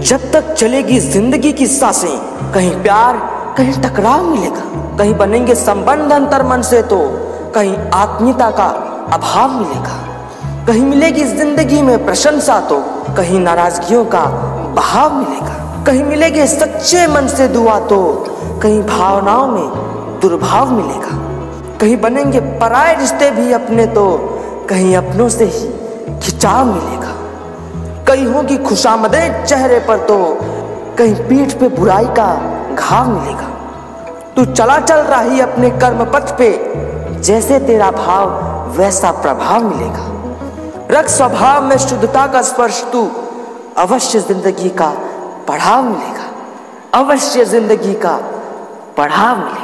जब तक चलेगी ज़िंदगी की साँसें, कहीं प्यार, कहीं टकराव मिलेगा। कहीं बनेंगे संबंध अंतर मन से तो कहीं आत्मीयता का अभाव मिलेगा। कहीं मिलेगी ज़िंदगी में प्रशंसा तो कहीं नाराजगियों का बहाव मिलेगा। कहीं मिलेगे सच्चे मन से दुआ तो कहीं भावनाओं में दुर्भाव मिलेगा। कहीं बनेंगे पराए रिश्ते भी अपने तो कहीं अपनों से ही खिंचाव मिलेगा। कहीं होगी खुशामदें चेहरे पर तो कहीं पीठ पे बुराई का घाव मिलेगा। तू चला चल रही अपने कर्म पथ पे, जैसे तेरा भाव वैसा प्रभाव मिलेगा। रख स्वभाव में शुद्धता का स्पर्श तू, अवश्य ज़िंदगी का पढ़ाव मिलेगा। अवश्य ज़िंदगी का पढ़ाव मिलेगा।